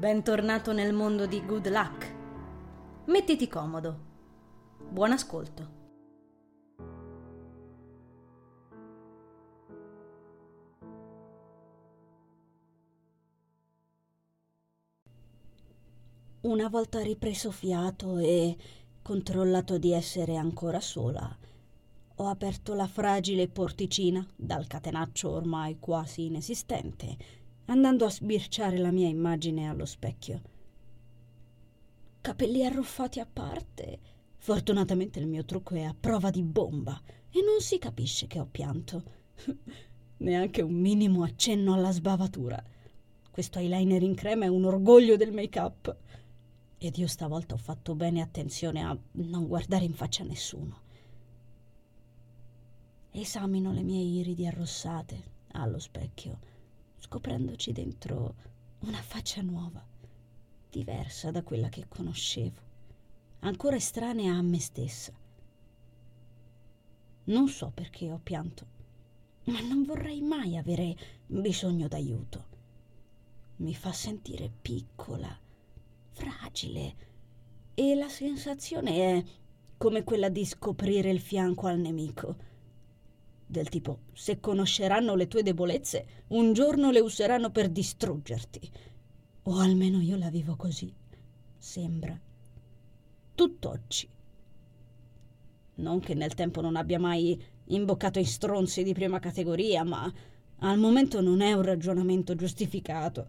Bentornato nel mondo di Good Luck. Mettiti comodo. Buon ascolto. Una volta ripreso fiato e controllato di essere ancora sola, ho aperto la fragile porticina dal catenaccio ormai quasi inesistente, andando a sbirciare la mia immagine allo specchio. Capelli arruffati a parte. Fortunatamente il mio trucco è a prova di bomba e non si capisce che ho pianto. Neanche un minimo accenno alla sbavatura. Questo eyeliner in crema è un orgoglio del make-up. Ed io stavolta ho fatto bene attenzione a non guardare in faccia nessuno. Esamino le mie iridi arrossate allo specchio, scoprendoci dentro una faccia nuova, diversa da quella che conoscevo, ancora estranea a me stessa. Non so perché ho pianto, ma non vorrei mai avere bisogno d'aiuto. Mi fa sentire piccola fragile e la sensazione è come quella di scoprire il fianco al nemico. Del tipo, se conosceranno le tue debolezze, un giorno le useranno per distruggerti. O almeno io la vivo così. Sembra. Tutt'oggi. Non che nel tempo non abbia mai imboccato in stronzi di prima categoria, ma al momento non è un ragionamento giustificato.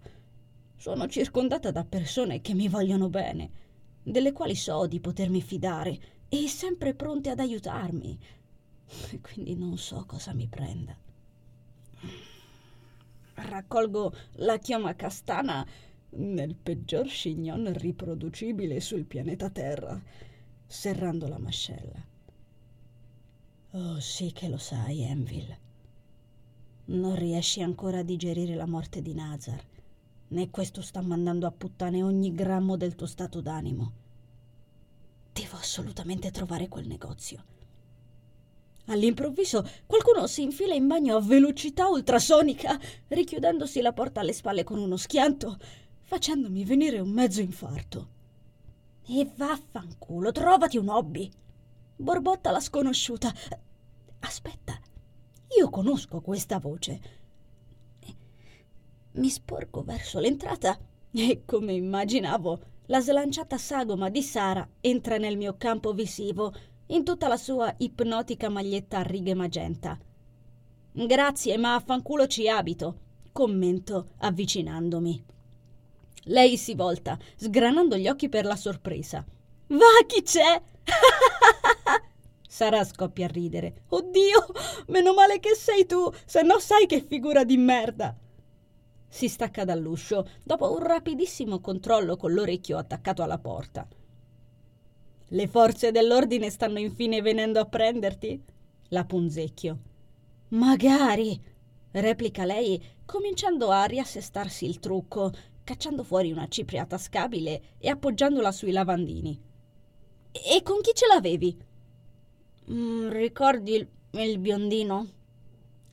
Sono circondata da persone che mi vogliono bene, delle quali so di potermi fidare e sempre pronte ad aiutarmi. Quindi non so cosa mi prenda. Raccolgo la chioma castana nel peggior scignon riproducibile sul pianeta Terra, serrando la mascella. Oh sì che lo sai, Envil. Non riesci ancora a digerire la morte di Nazar né questo sta mandando a puttane ogni grammo del tuo stato d'animo. Devo assolutamente trovare quel negozio. All'improvviso qualcuno si infila in bagno a velocità ultrasonica, richiudendosi la porta alle spalle con uno schianto, facendomi venire un mezzo infarto. E vaffanculo, trovati un hobby. Borbotta la sconosciuta. Aspetta, io conosco questa voce. Mi sporgo verso l'entrata e, come immaginavo, la slanciata sagoma di Sara entra nel mio campo visivo in tutta la sua ipnotica maglietta a righe magenta. Grazie, ma a fanculo ci abito, commento avvicinandomi. Lei si volta, sgranando gli occhi per la sorpresa. Va, chi c'è? Sara scoppia a ridere. Oddio, meno male che sei tu, se no sai che figura di merda si stacca dall'uscio dopo un rapidissimo controllo con l'orecchio attaccato alla porta. Le forze dell'ordine stanno infine venendo a prenderti? La punzecchio. Magari, replica lei, cominciando a riassestarsi il trucco, cacciando fuori una cipria tascabile e appoggiandola sui lavandini. E con chi ce l'avevi? Mm, ricordi il, il biondino?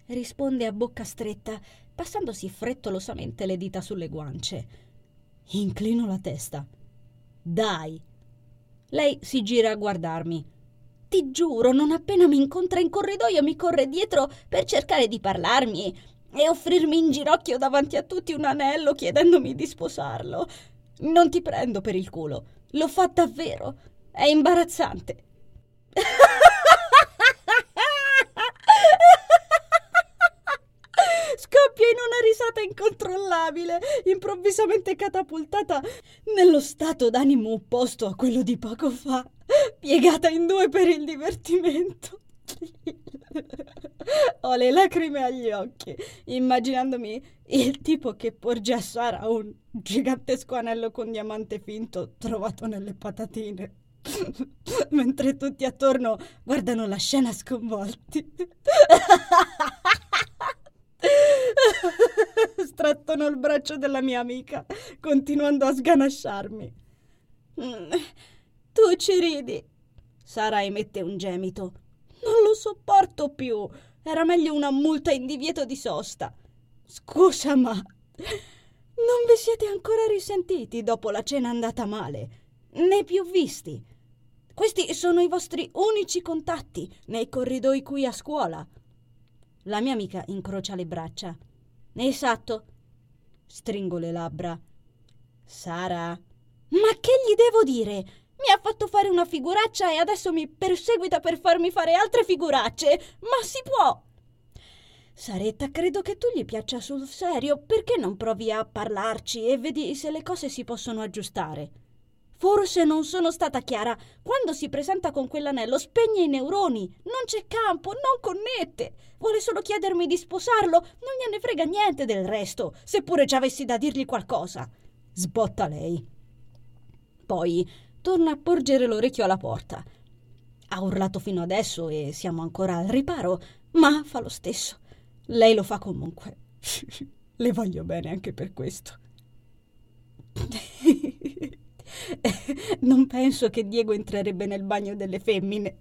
Risponde a bocca stretta passandosi frettolosamente le dita sulle guance. Inclino la testa. Dai. Lei si gira a guardarmi. Ti giuro, non appena mi incontra in corridoio mi corre dietro per cercare di parlarmi e offrirmi in ginocchio davanti a tutti un anello chiedendomi di sposarlo. Non ti prendo per il culo. Lo fa davvero. È imbarazzante. in una risata incontrollabile, improvvisamente catapultata nello stato d'animo opposto a quello di poco fa, piegata in due per il divertimento. Ho le lacrime agli occhi, immaginandomi il tipo che porge a Sara un gigantesco anello con diamante finto trovato nelle patatine. Mentre tutti attorno guardano la scena sconvolti. Strattono il braccio della mia amica, continuando a sganasciarmi. Mm, tu ci ridi. Sara emette un gemito. Non lo sopporto più. Era meglio una multa in divieto di sosta. Scusa, ma Non vi siete ancora risentiti dopo la cena andata male, né più visti. Questi sono i vostri unici contatti nei corridoi qui a scuola. La mia amica incrocia le braccia. Esatto. Stringo le labbra. Sara. Ma che gli devo dire? Mi ha fatto fare una figuraccia e adesso mi perseguita per farmi fare altre figuracce. Ma si può! Saretta, credo che tu gli piaccia sul serio. Perché non provi a parlarci e vedi se le cose si possono aggiustare? Forse non sono stata chiara. Quando si presenta con quell'anello spegne i neuroni. Non c'è campo, non connette. Vuole solo chiedermi di sposarlo. Non gliene frega niente del resto, seppure ci avessi da dirgli qualcosa. Sbotta lei. Poi torna a porgere l'orecchio alla porta. Ha urlato fino adesso e siamo ancora al riparo, ma fa lo stesso. Lei lo fa comunque. Le voglio bene anche per questo. Non penso che Diego entrerebbe nel bagno delle femmine.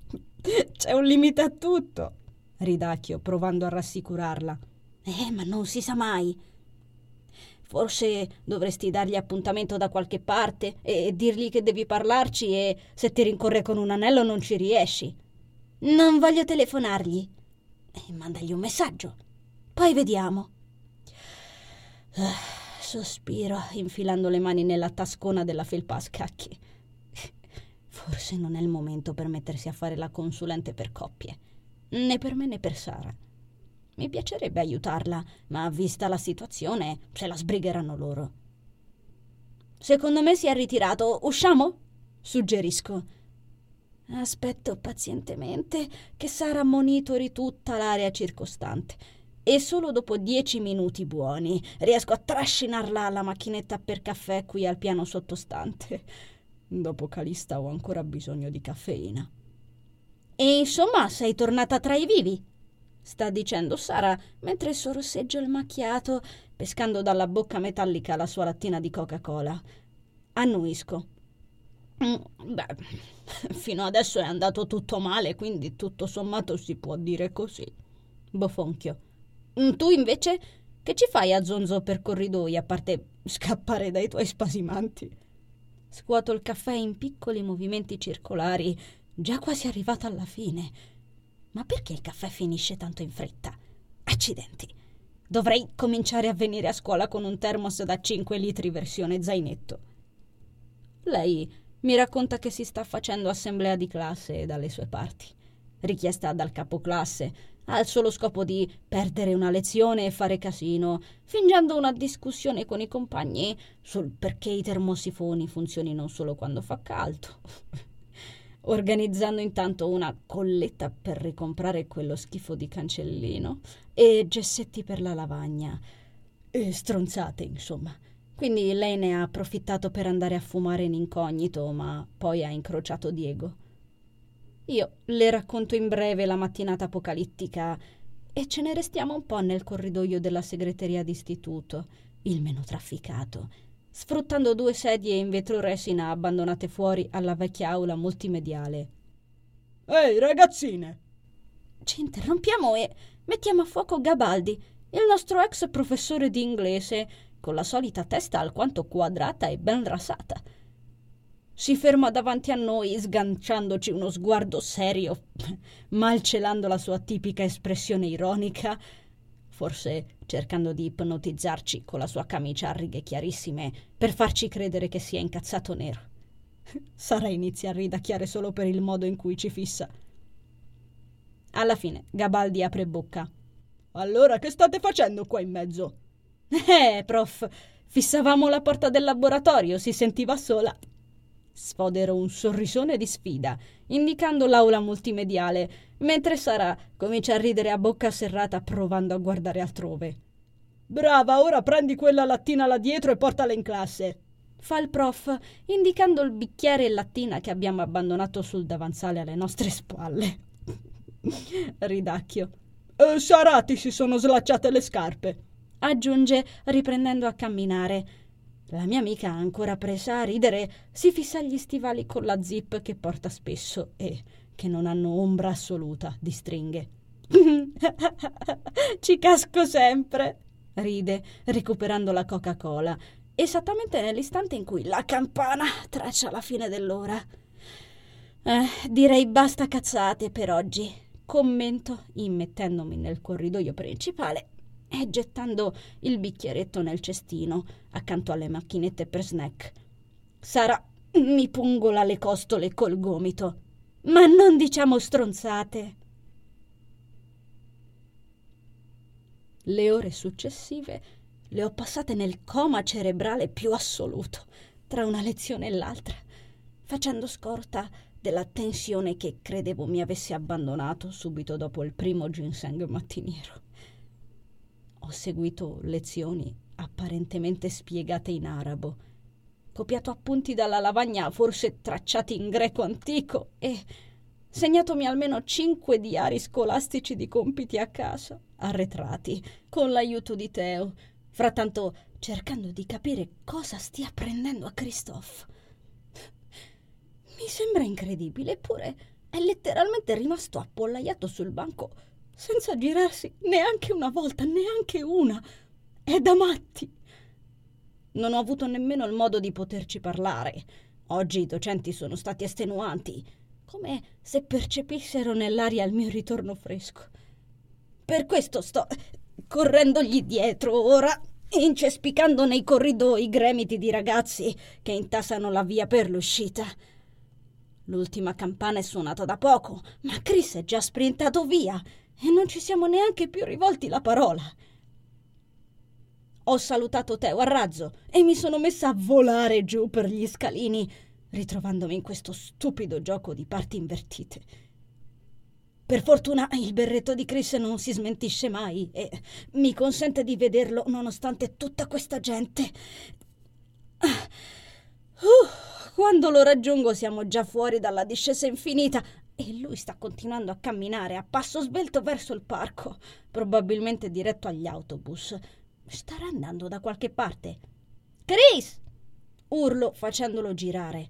C'è un limite a tutto. Ridacchio, provando a rassicurarla. Eh, ma non si sa mai. Forse dovresti dargli appuntamento da qualche parte e dirgli che devi parlarci e se ti rincorre con un anello non ci riesci. Non voglio telefonargli. Eh, mandagli un messaggio. Poi vediamo. Uh. Sospiro, infilando le mani nella tascona della felpa a scacchi. Forse non è il momento per mettersi a fare la consulente per coppie, né per me né per Sara. Mi piacerebbe aiutarla, ma vista la situazione, se la sbrigheranno loro. Secondo me si è ritirato. Usciamo? Suggerisco. Aspetto pazientemente che Sara monitori tutta l'area circostante e solo dopo dieci minuti buoni riesco a trascinarla alla macchinetta per caffè qui al piano sottostante. Dopo Calista ho ancora bisogno di caffeina. E insomma, sei tornata tra i vivi? sta dicendo Sara mentre sorseggio il macchiato, pescando dalla bocca metallica la sua lattina di Coca-Cola. Annuisco. Mm, beh, fino adesso è andato tutto male, quindi tutto sommato si può dire così. Bofonchio. Mm, tu invece che ci fai a zonzo per corridoi a parte scappare dai tuoi spasimanti? Scuoto il caffè in piccoli movimenti circolari, già quasi arrivata alla fine. Ma perché il caffè finisce tanto in fretta? Accidenti. Dovrei cominciare a venire a scuola con un termos da 5 litri versione zainetto. Lei mi racconta che si sta facendo assemblea di classe dalle sue parti, richiesta dal capoclasse, ha il solo scopo di perdere una lezione e fare casino, fingendo una discussione con i compagni sul perché i termosifoni funzionino solo quando fa caldo. Organizzando intanto una colletta per ricomprare quello schifo di cancellino e gessetti per la lavagna. E stronzate, insomma. Quindi lei ne ha approfittato per andare a fumare in incognito, ma poi ha incrociato Diego. Io le racconto in breve la mattinata apocalittica e ce ne restiamo un po' nel corridoio della segreteria d'istituto, il meno trafficato, sfruttando due sedie in vetro resina abbandonate fuori alla vecchia aula multimediale. Ehi, ragazzine! Ci interrompiamo e mettiamo a fuoco Gabaldi, il nostro ex professore di inglese, con la solita testa alquanto quadrata e ben rasata si ferma davanti a noi sganciandoci uno sguardo serio, malcelando la sua tipica espressione ironica, forse cercando di ipnotizzarci con la sua camicia a righe chiarissime per farci credere che sia incazzato nero. Sara inizia a ridacchiare solo per il modo in cui ci fissa. Alla fine Gabaldi apre bocca. Allora che state facendo qua in mezzo? Eh, prof, fissavamo la porta del laboratorio, si sentiva sola. Sfodero un sorrisone di sfida, indicando l'aula multimediale, mentre Sara comincia a ridere a bocca serrata provando a guardare altrove. Brava, ora prendi quella lattina là dietro e portala in classe. Fa il prof, indicando il bicchiere e lattina che abbiamo abbandonato sul davanzale alle nostre spalle. Ridacchio. Eh, Sara ti si sono slacciate le scarpe. Aggiunge, riprendendo a camminare la mia amica, ancora presa a ridere, si fissa gli stivali con la zip che porta spesso e che non hanno ombra assoluta di stringhe. Ci casco sempre, ride, recuperando la Coca-Cola, esattamente nell'istante in cui la campana traccia la fine dell'ora. Eh, direi basta cazzate per oggi, commento, immettendomi nel corridoio principale e gettando il bicchieretto nel cestino accanto alle macchinette per snack. Sara mi pungola le costole col gomito. Ma non diciamo stronzate. Le ore successive le ho passate nel coma cerebrale più assoluto, tra una lezione e l'altra, facendo scorta della tensione che credevo mi avesse abbandonato subito dopo il primo ginseng mattiniero. Ho seguito lezioni apparentemente spiegate in arabo, copiato appunti dalla lavagna forse tracciati in greco antico e segnatomi almeno cinque diari scolastici di compiti a casa, arretrati, con l'aiuto di Teo, frattanto cercando di capire cosa stia prendendo a Christophe. Mi sembra incredibile, eppure è letteralmente rimasto appollaiato sul banco senza girarsi neanche una volta, neanche una. È da matti. Non ho avuto nemmeno il modo di poterci parlare. Oggi i docenti sono stati estenuanti, come se percepissero nell'aria il mio ritorno fresco. Per questo sto correndogli dietro ora, incespicando nei corridoi gremiti di ragazzi che intasano la via per l'uscita. L'ultima campana è suonata da poco, ma Chris è già sprintato via e non ci siamo neanche più rivolti la parola. Ho salutato Teo a razzo e mi sono messa a volare giù per gli scalini, ritrovandomi in questo stupido gioco di parti invertite. Per fortuna il berretto di Chris non si smentisce mai e mi consente di vederlo nonostante tutta questa gente. Uh, quando lo raggiungo siamo già fuori dalla discesa infinita e lui sta continuando a camminare a passo svelto verso il parco, probabilmente diretto agli autobus, Starà andando da qualche parte. Chris! Urlo facendolo girare.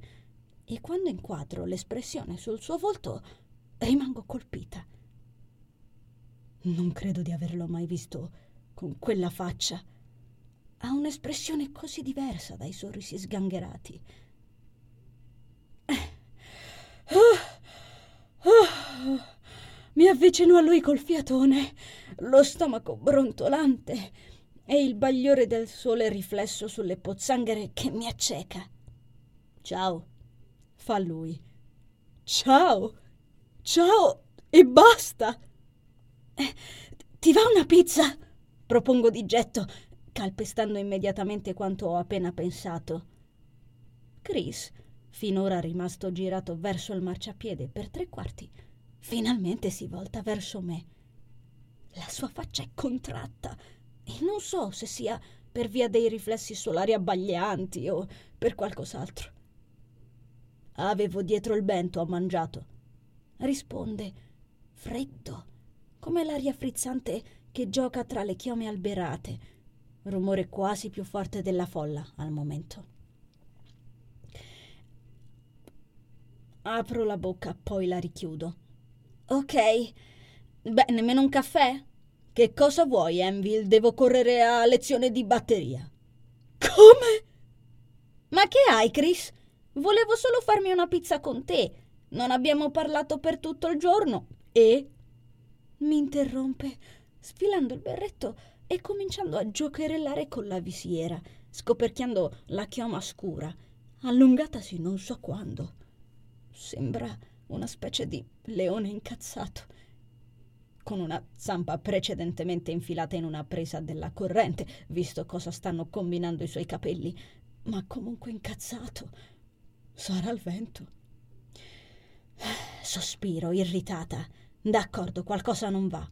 E quando inquadro l'espressione sul suo volto, rimango colpita. Non credo di averlo mai visto con quella faccia. Ha un'espressione così diversa dai sorrisi sgangherati. Mi avvicino a lui col fiatone, lo stomaco brontolante e il bagliore del sole riflesso sulle pozzanghere che mi acceca. Ciao, fa lui. Ciao, ciao e basta. Eh, ti va una pizza? propongo di getto, calpestando immediatamente quanto ho appena pensato. Chris, finora rimasto girato verso il marciapiede per tre quarti, finalmente si volta verso me. La sua faccia è contratta e non so se sia per via dei riflessi solari abbaglianti o per qualcos'altro. Avevo dietro il bento, ho mangiato. Risponde, freddo, come l'aria frizzante che gioca tra le chiome alberate, rumore quasi più forte della folla al momento. Apro la bocca, poi la richiudo. Ok. Beh, nemmeno un caffè? Che cosa vuoi, Envil? Devo correre a lezione di batteria. Come? Ma che hai, Chris? Volevo solo farmi una pizza con te. Non abbiamo parlato per tutto il giorno. E? Mi interrompe, sfilando il berretto e cominciando a giocherellare con la visiera, scoperchiando la chioma scura, allungatasi non so quando. Sembra una specie di leone incazzato con una zampa precedentemente infilata in una presa della corrente, visto cosa stanno combinando i suoi capelli, ma comunque incazzato. Sarà il vento. Sospiro, irritata. D'accordo, qualcosa non va.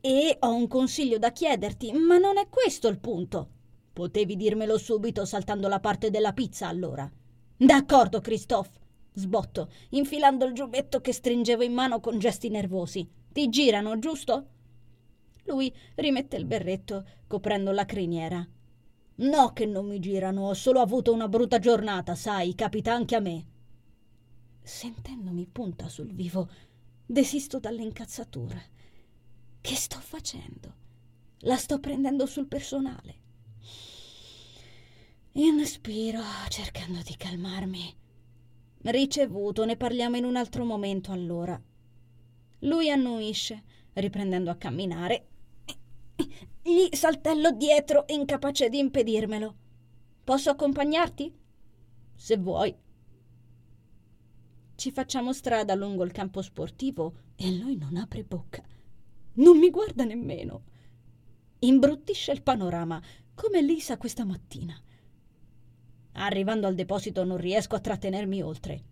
E ho un consiglio da chiederti, ma non è questo il punto. Potevi dirmelo subito saltando la parte della pizza, allora. D'accordo, Christophe. Sbotto, infilando il giubbetto che stringevo in mano con gesti nervosi. Ti girano, giusto? Lui rimette il berretto, coprendo la criniera. No che non mi girano, ho solo avuto una brutta giornata, sai, capita anche a me. Sentendomi punta sul vivo, desisto dall'incazzatura. Che sto facendo? La sto prendendo sul personale. Inspiro, cercando di calmarmi. Ricevuto, ne parliamo in un altro momento allora. Lui annuisce, riprendendo a camminare. Gli saltello dietro, incapace di impedirmelo. Posso accompagnarti? Se vuoi. Ci facciamo strada lungo il campo sportivo e lui non apre bocca. Non mi guarda nemmeno. Imbruttisce il panorama, come Lisa questa mattina. Arrivando al deposito non riesco a trattenermi oltre.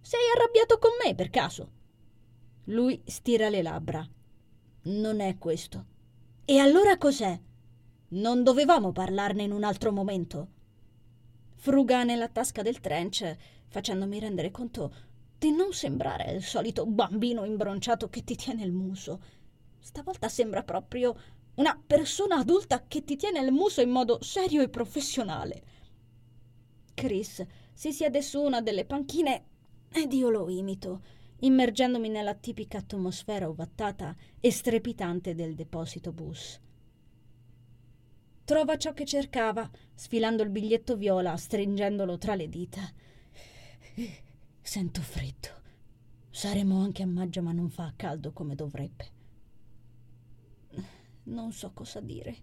Sei arrabbiato con me, per caso? Lui stira le labbra. Non è questo. E allora cos'è? Non dovevamo parlarne in un altro momento? Fruga nella tasca del trench, facendomi rendere conto di non sembrare il solito bambino imbronciato che ti tiene il muso. Stavolta sembra proprio una persona adulta che ti tiene il muso in modo serio e professionale. Chris si siede su una delle panchine ed io lo imito, immergendomi nella tipica atmosfera ovattata e strepitante del deposito bus. Trova ciò che cercava, sfilando il biglietto viola, stringendolo tra le dita. Sento freddo. Saremo anche a maggio, ma non fa caldo come dovrebbe. Non so cosa dire.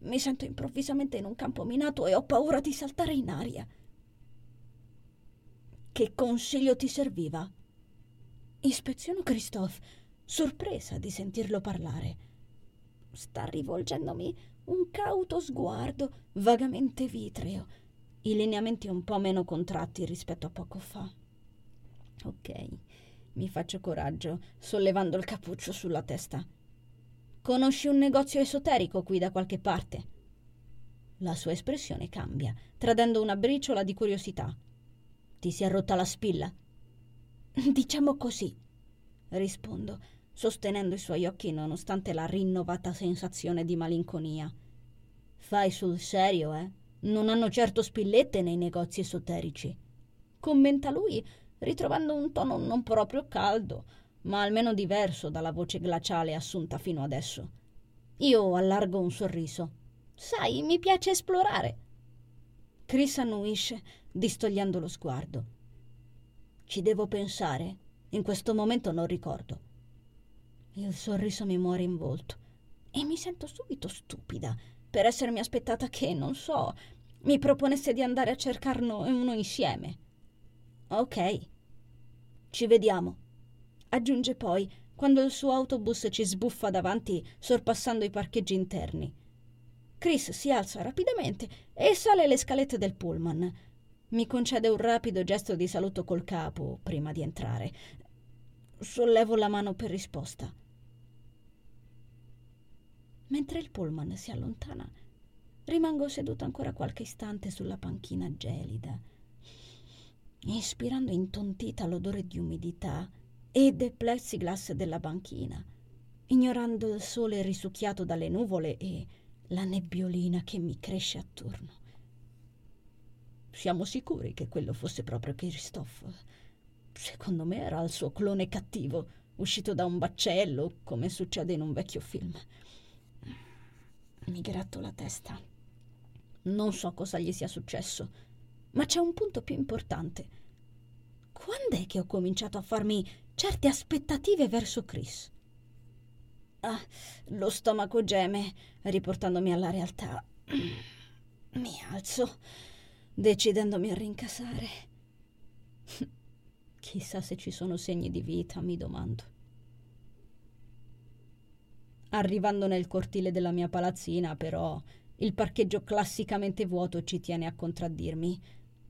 Mi sento improvvisamente in un campo minato e ho paura di saltare in aria. Che consiglio ti serviva? Ispeziono Christophe, sorpresa di sentirlo parlare. Sta rivolgendomi un cauto sguardo, vagamente vitreo, i lineamenti un po' meno contratti rispetto a poco fa. Ok, mi faccio coraggio, sollevando il cappuccio sulla testa. Conosci un negozio esoterico qui da qualche parte? La sua espressione cambia, tradendo una briciola di curiosità. Ti si è rotta la spilla? Diciamo così, rispondo, sostenendo i suoi occhi nonostante la rinnovata sensazione di malinconia. Fai sul serio, eh? Non hanno certo spillette nei negozi esoterici. Commenta lui, ritrovando un tono non proprio caldo, ma almeno diverso dalla voce glaciale assunta fino adesso. Io allargo un sorriso. Sai, mi piace esplorare. Chris annuisce, distogliendo lo sguardo. Ci devo pensare. In questo momento non ricordo. Il sorriso mi muore in volto e mi sento subito stupida per essermi aspettata che, non so, mi proponesse di andare a cercarlo uno insieme. Ok. Ci vediamo. Aggiunge poi, quando il suo autobus ci sbuffa davanti, sorpassando i parcheggi interni. Chris si alza rapidamente e sale le scalette del pullman. Mi concede un rapido gesto di saluto col capo prima di entrare. Sollevo la mano per risposta. Mentre il pullman si allontana, rimango seduta ancora qualche istante sulla panchina gelida, ispirando intontita l'odore di umidità e del plexiglass della banchina, ignorando il sole risucchiato dalle nuvole e la nebbiolina che mi cresce attorno. Siamo sicuri che quello fosse proprio Christophe? Secondo me era il suo clone cattivo, uscito da un baccello, come succede in un vecchio film. Mi gratto la testa. Non so cosa gli sia successo, ma c'è un punto più importante. Quando è che ho cominciato a farmi certe aspettative verso Chris? Ah, lo stomaco geme, riportandomi alla realtà. Mi alzo, decidendomi a rincasare. Chissà se ci sono segni di vita, mi domando. Arrivando nel cortile della mia palazzina, però, il parcheggio classicamente vuoto ci tiene a contraddirmi,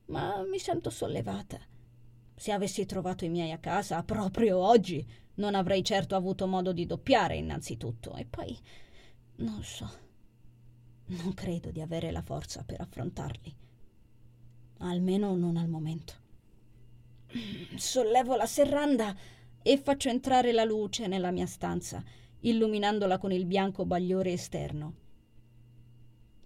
ma mi sento sollevata. Se avessi trovato i miei a casa proprio oggi, non avrei certo avuto modo di doppiare innanzitutto. E poi, non so, non credo di avere la forza per affrontarli. Almeno non al momento. Sollevo la serranda e faccio entrare la luce nella mia stanza, illuminandola con il bianco bagliore esterno.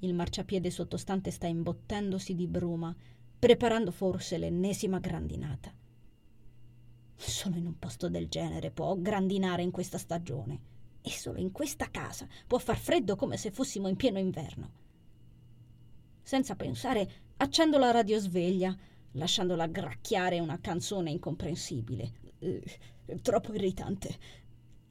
Il marciapiede sottostante sta imbottendosi di bruma, preparando forse l'ennesima grandinata. Solo in un posto del genere può grandinare in questa stagione. E solo in questa casa può far freddo come se fossimo in pieno inverno. Senza pensare, accendo la radiosveglia, lasciandola gracchiare una canzone incomprensibile. Eh, troppo irritante.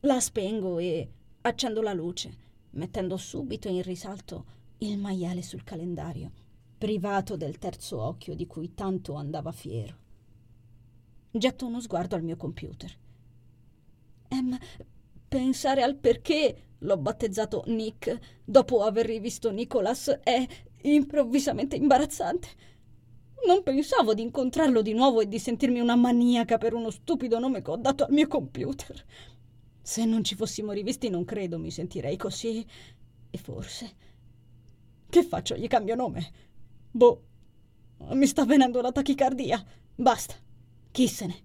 La spengo e accendo la luce, mettendo subito in risalto il maiale sul calendario, privato del terzo occhio di cui tanto andava fiero. Getto uno sguardo al mio computer. Em, pensare al perché l'ho battezzato Nick dopo aver rivisto Nicholas è improvvisamente imbarazzante. Non pensavo di incontrarlo di nuovo e di sentirmi una maniaca per uno stupido nome che ho dato al mio computer. Se non ci fossimo rivisti non credo mi sentirei così. E forse... Che faccio? Gli cambio nome? Boh. Mi sta venendo la tachicardia. Basta. Chi se ne?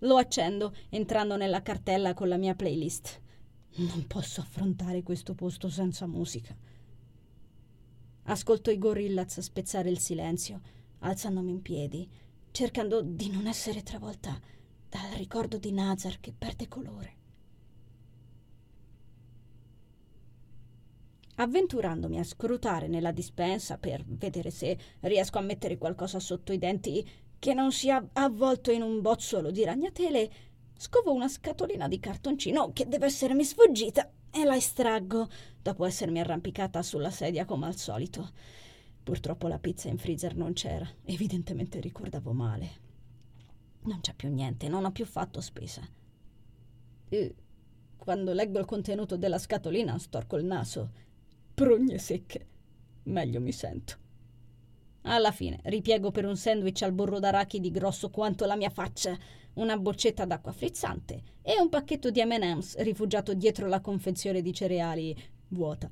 Lo accendo entrando nella cartella con la mia playlist. Non posso affrontare questo posto senza musica. Ascolto i Gorillaz spezzare il silenzio, alzandomi in piedi, cercando di non essere travolta dal ricordo di Nazar che perde colore. Avventurandomi a scrutare nella dispensa per vedere se riesco a mettere qualcosa sotto i denti che non sia avvolto in un bozzolo di ragnatele, scovo una scatolina di cartoncino che deve essermi sfuggita e la estraggo dopo essermi arrampicata sulla sedia come al solito. Purtroppo la pizza in freezer non c'era, evidentemente ricordavo male. Non c'è più niente, non ho più fatto spesa. E quando leggo il contenuto della scatolina storco il naso. Prugne secche. Meglio mi sento. Alla fine ripiego per un sandwich al burro d'arachidi grosso quanto la mia faccia, una boccetta d'acqua frizzante e un pacchetto di M&M's rifugiato dietro la confezione di cereali vuota.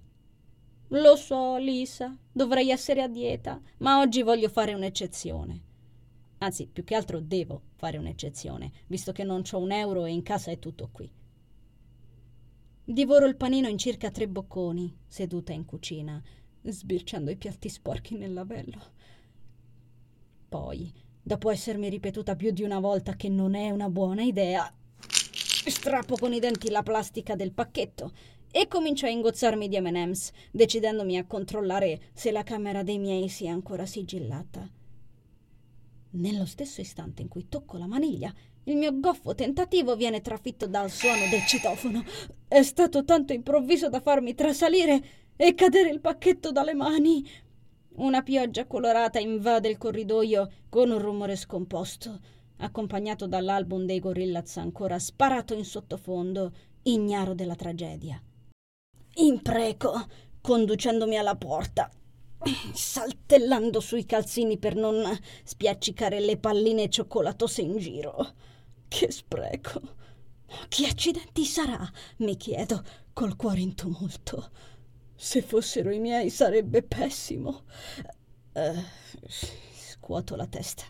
Lo so, Lisa, dovrei essere a dieta, ma oggi voglio fare un'eccezione. Anzi, più che altro devo fare un'eccezione, visto che non ho un euro e in casa è tutto qui. Divoro il panino in circa tre bocconi, seduta in cucina, sbirciando i piatti sporchi nel lavello. Poi, dopo essermi ripetuta più di una volta che non è una buona idea, strappo con i denti la plastica del pacchetto e comincio a ingozzarmi di M&M's, decidendomi a controllare se la camera dei miei sia ancora sigillata. Nello stesso istante in cui tocco la maniglia, il mio goffo tentativo viene trafitto dal suono del citofono. È stato tanto improvviso da farmi trasalire e cadere il pacchetto dalle mani. Una pioggia colorata invade il corridoio con un rumore scomposto, accompagnato dall'album dei Gorillaz ancora sparato in sottofondo, ignaro della tragedia. Impreco, conducendomi alla porta, saltellando sui calzini per non spiaccicare le palline cioccolatose in giro. Che spreco! Che accidenti sarà? mi chiedo, col cuore in tumulto. Se fossero i miei sarebbe pessimo. Uh, scuoto la testa.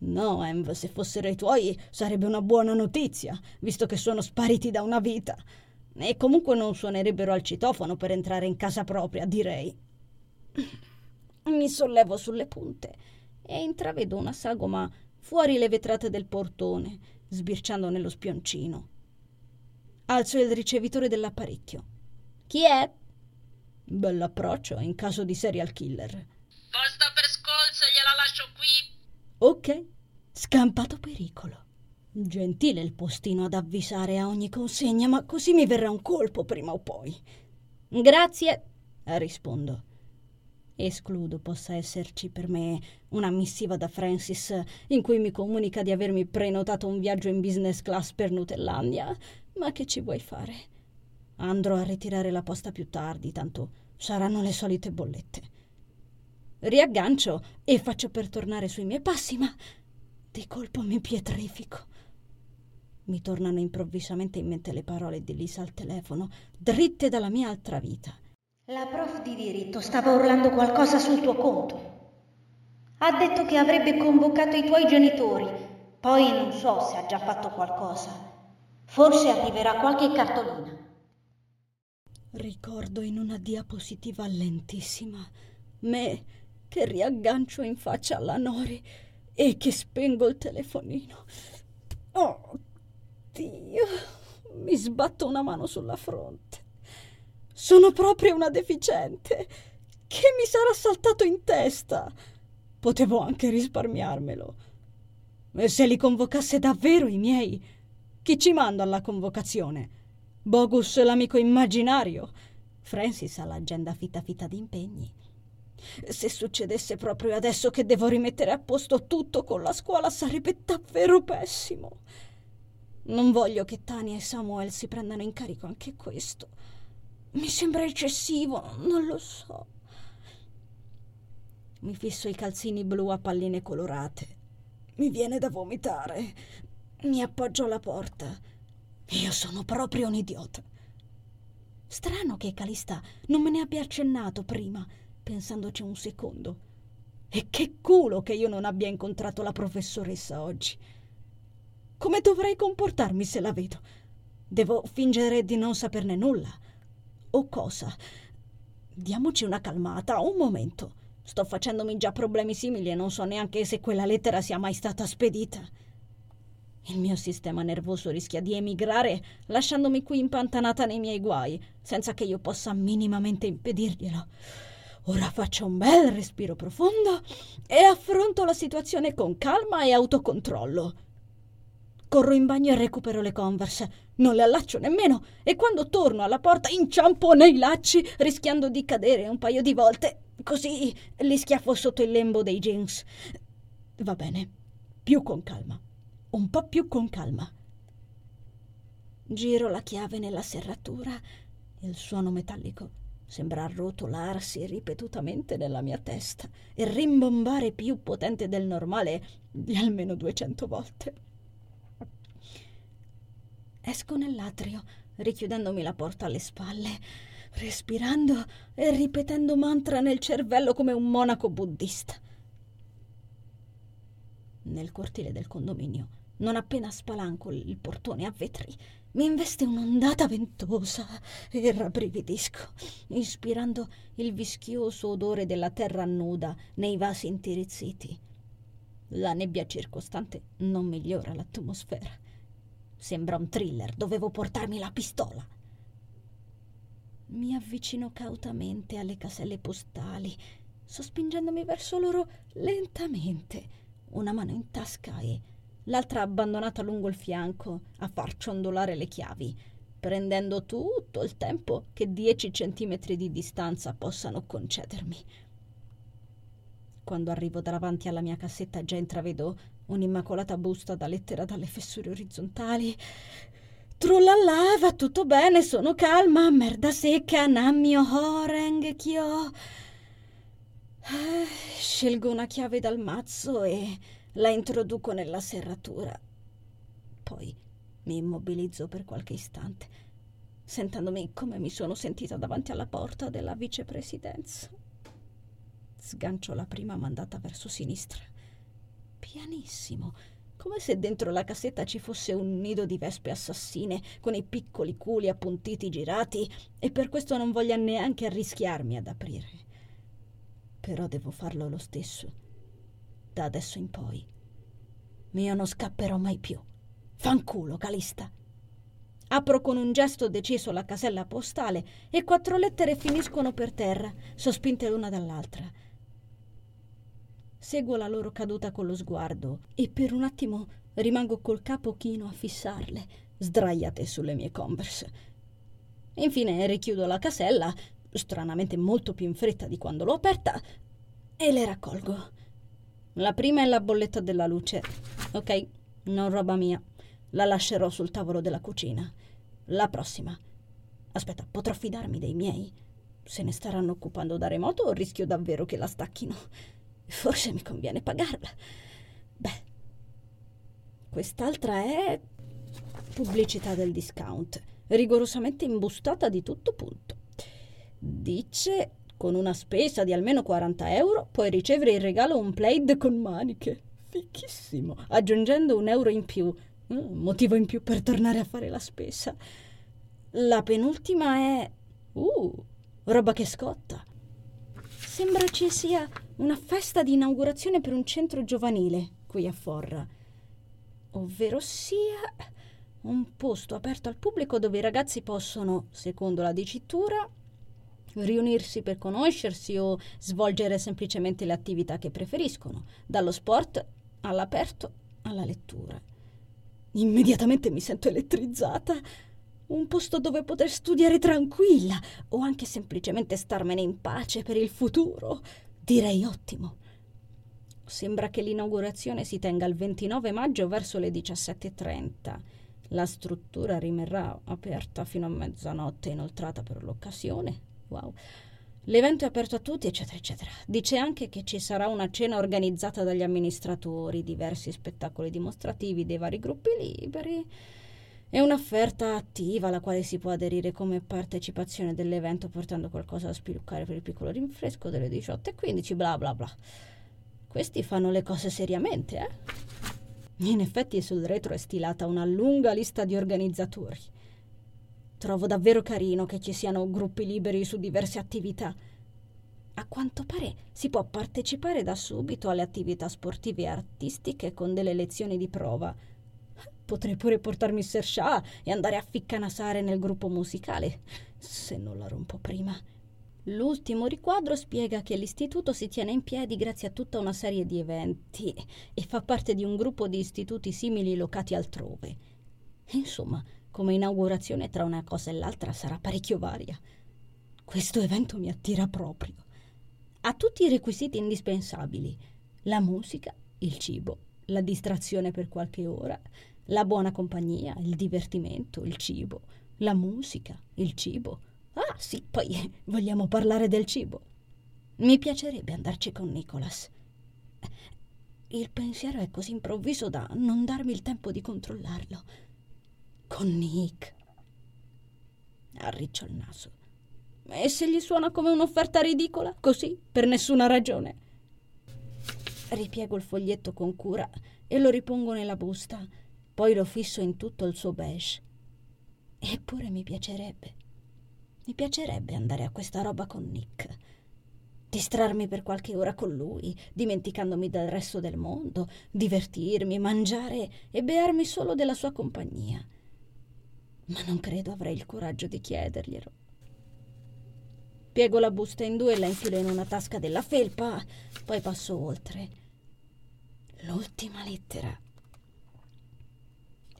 No, Env, se fossero i tuoi sarebbe una buona notizia, visto che sono spariti da una vita. E comunque non suonerebbero al citofono per entrare in casa propria, direi. Mi sollevo sulle punte e intravedo una sagoma fuori le vetrate del portone, sbirciando nello spioncino. Alzo il ricevitore dell'apparecchio. Chi è? Bell'approccio in caso di serial killer. Posto per Scholz, gliela lascio qui. Ok, scampato pericolo. Gentile il postino ad avvisare a ogni consegna, ma così mi verrà un colpo prima o poi. Grazie, rispondo. Escludo possa esserci per me una missiva da Francis in cui mi comunica di avermi prenotato un viaggio in business class per Nutellandia, ma che ci vuoi fare? Andrò a ritirare la posta più tardi, tanto saranno le solite bollette. Riaggancio e faccio per tornare sui miei passi, ma di colpo mi pietrifico. Mi tornano improvvisamente in mente le parole di Lisa al telefono, dritte dalla mia altra vita. La prof di diritto stava urlando qualcosa sul tuo conto. Ha detto che avrebbe convocato i tuoi genitori, poi non so se ha già fatto qualcosa. Forse arriverà qualche cartolina. Ricordo in una diapositiva lentissima me che riaggancio in faccia alla Nori e che spengo il telefonino. Oh Dio, Mi sbatto una mano sulla fronte. Sono proprio una deficiente. Che mi sarà saltato in testa? Potevo anche risparmiarmelo. E se li convocasse davvero i miei? Chi ci manda alla convocazione? Bogus, l'amico immaginario? Francis ha l'agenda fitta fitta di impegni. Se succedesse proprio adesso che devo rimettere a posto tutto con la scuola sarebbe davvero pessimo. Non voglio che Tania e Samuel si prendano in carico anche questo. Mi sembra eccessivo, non lo so. Mi fisso i calzini blu a palline colorate. Mi viene da vomitare. Mi appoggio alla porta. Io sono proprio un idiota. Strano che Calista non me ne abbia accennato prima pensandoci un secondo. E che culo che io non abbia incontrato la professoressa oggi. Come dovrei comportarmi se la vedo? Devo fingere di non saperne nulla? O cosa? Diamoci una calmata, un momento. Sto facendomi già problemi simili e non so neanche se quella lettera sia mai stata spedita. Il mio sistema nervoso rischia di emigrare lasciandomi qui impantanata nei miei guai, senza che io possa minimamente impedirglielo. Ora faccio un bel respiro profondo e affronto la situazione con calma e autocontrollo. Corro in bagno e recupero le converse. Non le allaccio nemmeno e quando torno alla porta inciampo nei lacci rischiando di cadere un paio di volte. Così li schiaffo sotto il lembo dei jeans. Va bene, più con calma. Un po' più con calma. Giro la chiave nella serratura. Il suono metallico Sembra rotolarsi ripetutamente nella mia testa e rimbombare più potente del normale di almeno duecento volte. Esco nell'atrio, richiudendomi la porta alle spalle, respirando e ripetendo mantra nel cervello come un monaco buddista. Nel cortile del condominio, non appena spalanco il portone a vetri, mi investe un'ondata ventosa e rabbrividisco, ispirando il vischioso odore della terra nuda nei vasi intirizziti. La nebbia circostante non migliora l'atmosfera. Sembra un thriller, dovevo portarmi la pistola. Mi avvicino cautamente alle caselle postali, sospingendomi verso loro lentamente, una mano in tasca e l'altra abbandonata lungo il fianco a far ciondolare le chiavi, prendendo tutto il tempo che dieci centimetri di distanza possano concedermi. Quando arrivo davanti alla mia cassetta già intravedo un'immacolata busta da lettera dalle fessure orizzontali. Trullallà, va tutto bene, sono calma, merda secca, nammio horeng, chio. Eh, scelgo una chiave dal mazzo e la introduco nella serratura. Poi mi immobilizzo per qualche istante, sentendomi come mi sono sentita davanti alla porta della vicepresidenza. Sgancio la prima mandata verso sinistra. Pianissimo, come se dentro la cassetta ci fosse un nido di vespe assassine con i piccoli culi appuntiti girati e per questo non voglia neanche arrischiarmi ad aprire. Però devo farlo lo stesso da adesso in poi. Io non scapperò mai più. Fanculo, Calista. Apro con un gesto deciso la casella postale e quattro lettere finiscono per terra, sospinte l'una dall'altra. Seguo la loro caduta con lo sguardo e per un attimo rimango col capo chino a fissarle, sdraiate sulle mie converse. Infine richiudo la casella, stranamente molto più in fretta di quando l'ho aperta, e le raccolgo. La prima è la bolletta della luce. Ok, non roba mia. La lascerò sul tavolo della cucina. La prossima. Aspetta, potrò fidarmi dei miei? Se ne staranno occupando da remoto o rischio davvero che la stacchino? Forse mi conviene pagarla. Beh, quest'altra è pubblicità del discount, rigorosamente imbustata di tutto punto. Dice con una spesa di almeno 40 euro puoi ricevere in regalo un plaid con maniche. Fichissimo, aggiungendo un euro in più. Un mm, motivo in più per tornare a fare la spesa. La penultima è... Uh, roba che scotta. Sembra ci sia una festa di inaugurazione per un centro giovanile qui a Forra. Ovvero sia Un posto aperto al pubblico dove i ragazzi possono, secondo la dicitura, riunirsi per conoscersi o svolgere semplicemente le attività che preferiscono, dallo sport all'aperto alla lettura. Immediatamente mi sento elettrizzata. Un posto dove poter studiare tranquilla o anche semplicemente starmene in pace per il futuro. Direi ottimo. Sembra che l'inaugurazione si tenga il 29 maggio verso le 17.30. La struttura rimarrà aperta fino a mezzanotte inoltrata per l'occasione. Wow. L'evento è aperto a tutti, eccetera, eccetera. Dice anche che ci sarà una cena organizzata dagli amministratori, diversi spettacoli dimostrativi dei vari gruppi liberi e un'offerta attiva alla quale si può aderire come partecipazione dell'evento portando qualcosa da spiluccare per il piccolo rinfresco delle 18.15, bla bla bla. Questi fanno le cose seriamente, eh? In effetti sul retro è stilata una lunga lista di organizzatori. Trovo davvero carino che ci siano gruppi liberi su diverse attività. A quanto pare si può partecipare da subito alle attività sportive e artistiche con delle lezioni di prova. Potrei pure portarmi Sir Shah e andare a ficcanasare nel gruppo musicale, se non la rompo prima. L'ultimo riquadro spiega che l'istituto si tiene in piedi grazie a tutta una serie di eventi e fa parte di un gruppo di istituti simili locati altrove. Insomma, come inaugurazione tra una cosa e l'altra sarà parecchio varia. Questo evento mi attira proprio. Ha tutti i requisiti indispensabili: la musica, il cibo, la distrazione per qualche ora, la buona compagnia, il divertimento, il cibo, la musica, il cibo. Ah, sì, poi vogliamo parlare del cibo. Mi piacerebbe andarci con Nicholas. Il pensiero è così improvviso da non darmi il tempo di controllarlo. Con Nick. Arriccio il naso. E se gli suona come un'offerta ridicola, così, per nessuna ragione? Ripiego il foglietto con cura e lo ripongo nella busta, poi lo fisso in tutto il suo beige. Eppure mi piacerebbe. Mi piacerebbe andare a questa roba con Nick. Distrarmi per qualche ora con lui, dimenticandomi del resto del mondo, divertirmi, mangiare e bearmi solo della sua compagnia ma non credo avrei il coraggio di chiederglielo. Piego la busta in due e la infilo in una tasca della felpa, poi passo oltre. L'ultima lettera.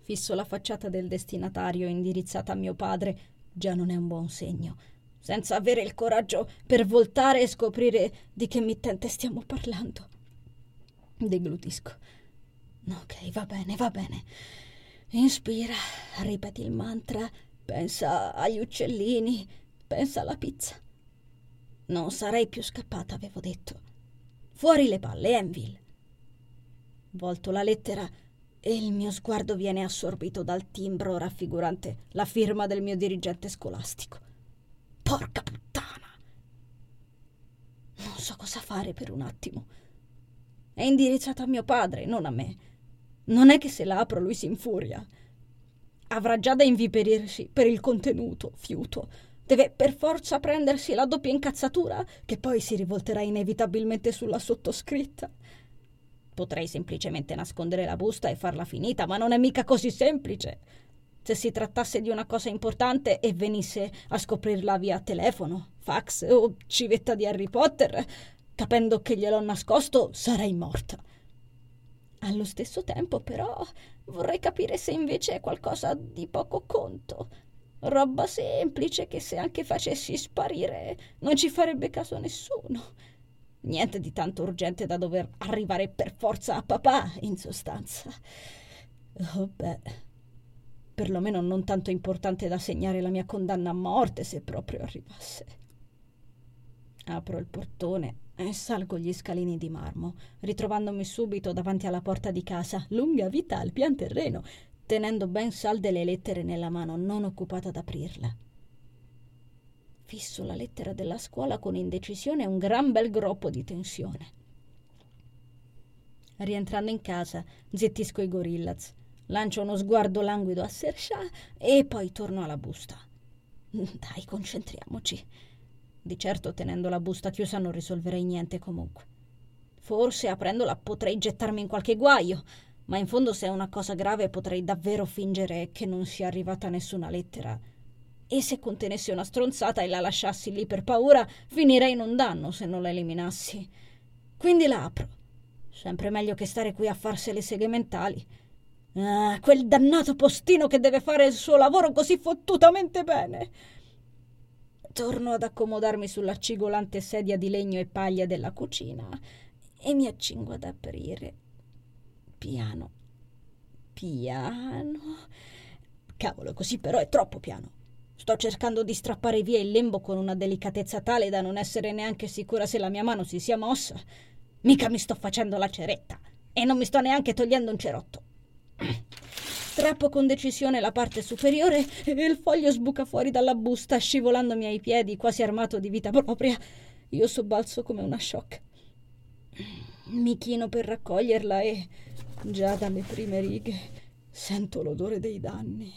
Fisso la facciata del destinatario indirizzata a mio padre, già non è un buon segno, senza avere il coraggio per voltare e scoprire di che mittente stiamo parlando. Deglutisco. Ok, va bene, va bene. Inspira, ripeti il mantra, pensa agli uccellini, pensa alla pizza. Non sarei più scappata, avevo detto. Fuori le palle, Enville. Volto la lettera e il mio sguardo viene assorbito dal timbro raffigurante la firma del mio dirigente scolastico. Porca puttana! Non so cosa fare per un attimo. È indirizzata a mio padre, non a me. Non è che se la apro lui si infuria. Avrà già da inviperirsi per il contenuto, fiuto. Deve per forza prendersi la doppia incazzatura, che poi si rivolterà inevitabilmente sulla sottoscritta. Potrei semplicemente nascondere la busta e farla finita, ma non è mica così semplice. Se si trattasse di una cosa importante e venisse a scoprirla via telefono, fax o civetta di Harry Potter, capendo che gliel'ho nascosto, sarei morta. Allo stesso tempo, però, vorrei capire se invece è qualcosa di poco conto. Roba semplice che se anche facessi sparire non ci farebbe caso nessuno. Niente di tanto urgente da dover arrivare per forza a papà, in sostanza. Oh beh, perlomeno non tanto importante da segnare la mia condanna a morte se proprio arrivasse. Apro il portone e salgo gli scalini di marmo, ritrovandomi subito davanti alla porta di casa, lunga vita al pian terreno, tenendo ben salde le lettere nella mano, non occupata ad aprirla. Fisso la lettera della scuola con indecisione e un gran bel groppo di tensione. Rientrando in casa, zittisco i gorillaz, lancio uno sguardo languido a Sersha e poi torno alla busta. Dai, concentriamoci. Di certo tenendo la busta chiusa non risolverei niente comunque. Forse aprendola potrei gettarmi in qualche guaio, ma in fondo se è una cosa grave potrei davvero fingere che non sia arrivata nessuna lettera. E se contenesse una stronzata e la lasciassi lì per paura, finirei in un danno se non la eliminassi. Quindi la apro. Sempre meglio che stare qui a farsi le seghe mentali. Ah, quel dannato postino che deve fare il suo lavoro così fottutamente bene. Torno ad accomodarmi sulla cigolante sedia di legno e paglia della cucina e mi accingo ad aprire. Piano, piano. Cavolo, così però è troppo piano. Sto cercando di strappare via il lembo con una delicatezza tale da non essere neanche sicura se la mia mano si sia mossa. Mica mi sto facendo la ceretta e non mi sto neanche togliendo un cerotto. Strappo con decisione la parte superiore e il foglio sbuca fuori dalla busta, scivolandomi ai piedi, quasi armato di vita propria. Io sobbalzo come una shock. Mi chino per raccoglierla e, già dalle prime righe, sento l'odore dei danni.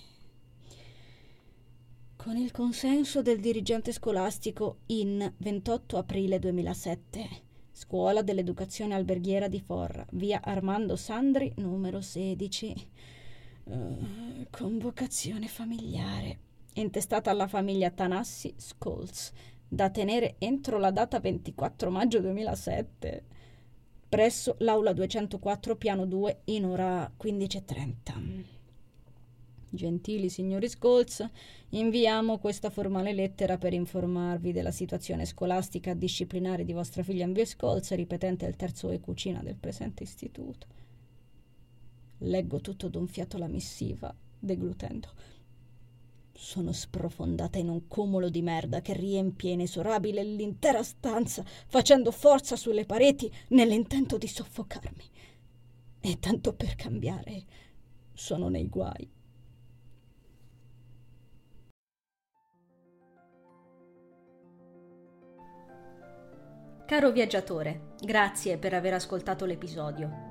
Con il consenso del dirigente scolastico in 28 aprile 2007, Scuola dell'Educazione Alberghiera di Forra, via Armando Sandri, numero 16. Uh, convocazione familiare. Intestata alla famiglia Tanassi Scholes, da tenere entro la data 24 maggio 2007, presso l'aula 204, piano 2, in ora 15.30. Gentili signori Scholz, inviamo questa formale lettera per informarvi della situazione scolastica disciplinare di vostra figlia Envie Scholz, ripetente il terzo e cucina del presente istituto. Leggo tutto d'un fiato la missiva, deglutendo. Sono sprofondata in un cumulo di merda che riempie inesorabile l'intera stanza, facendo forza sulle pareti nell'intento di soffocarmi. E tanto per cambiare, sono nei guai. Caro viaggiatore, grazie per aver ascoltato l'episodio.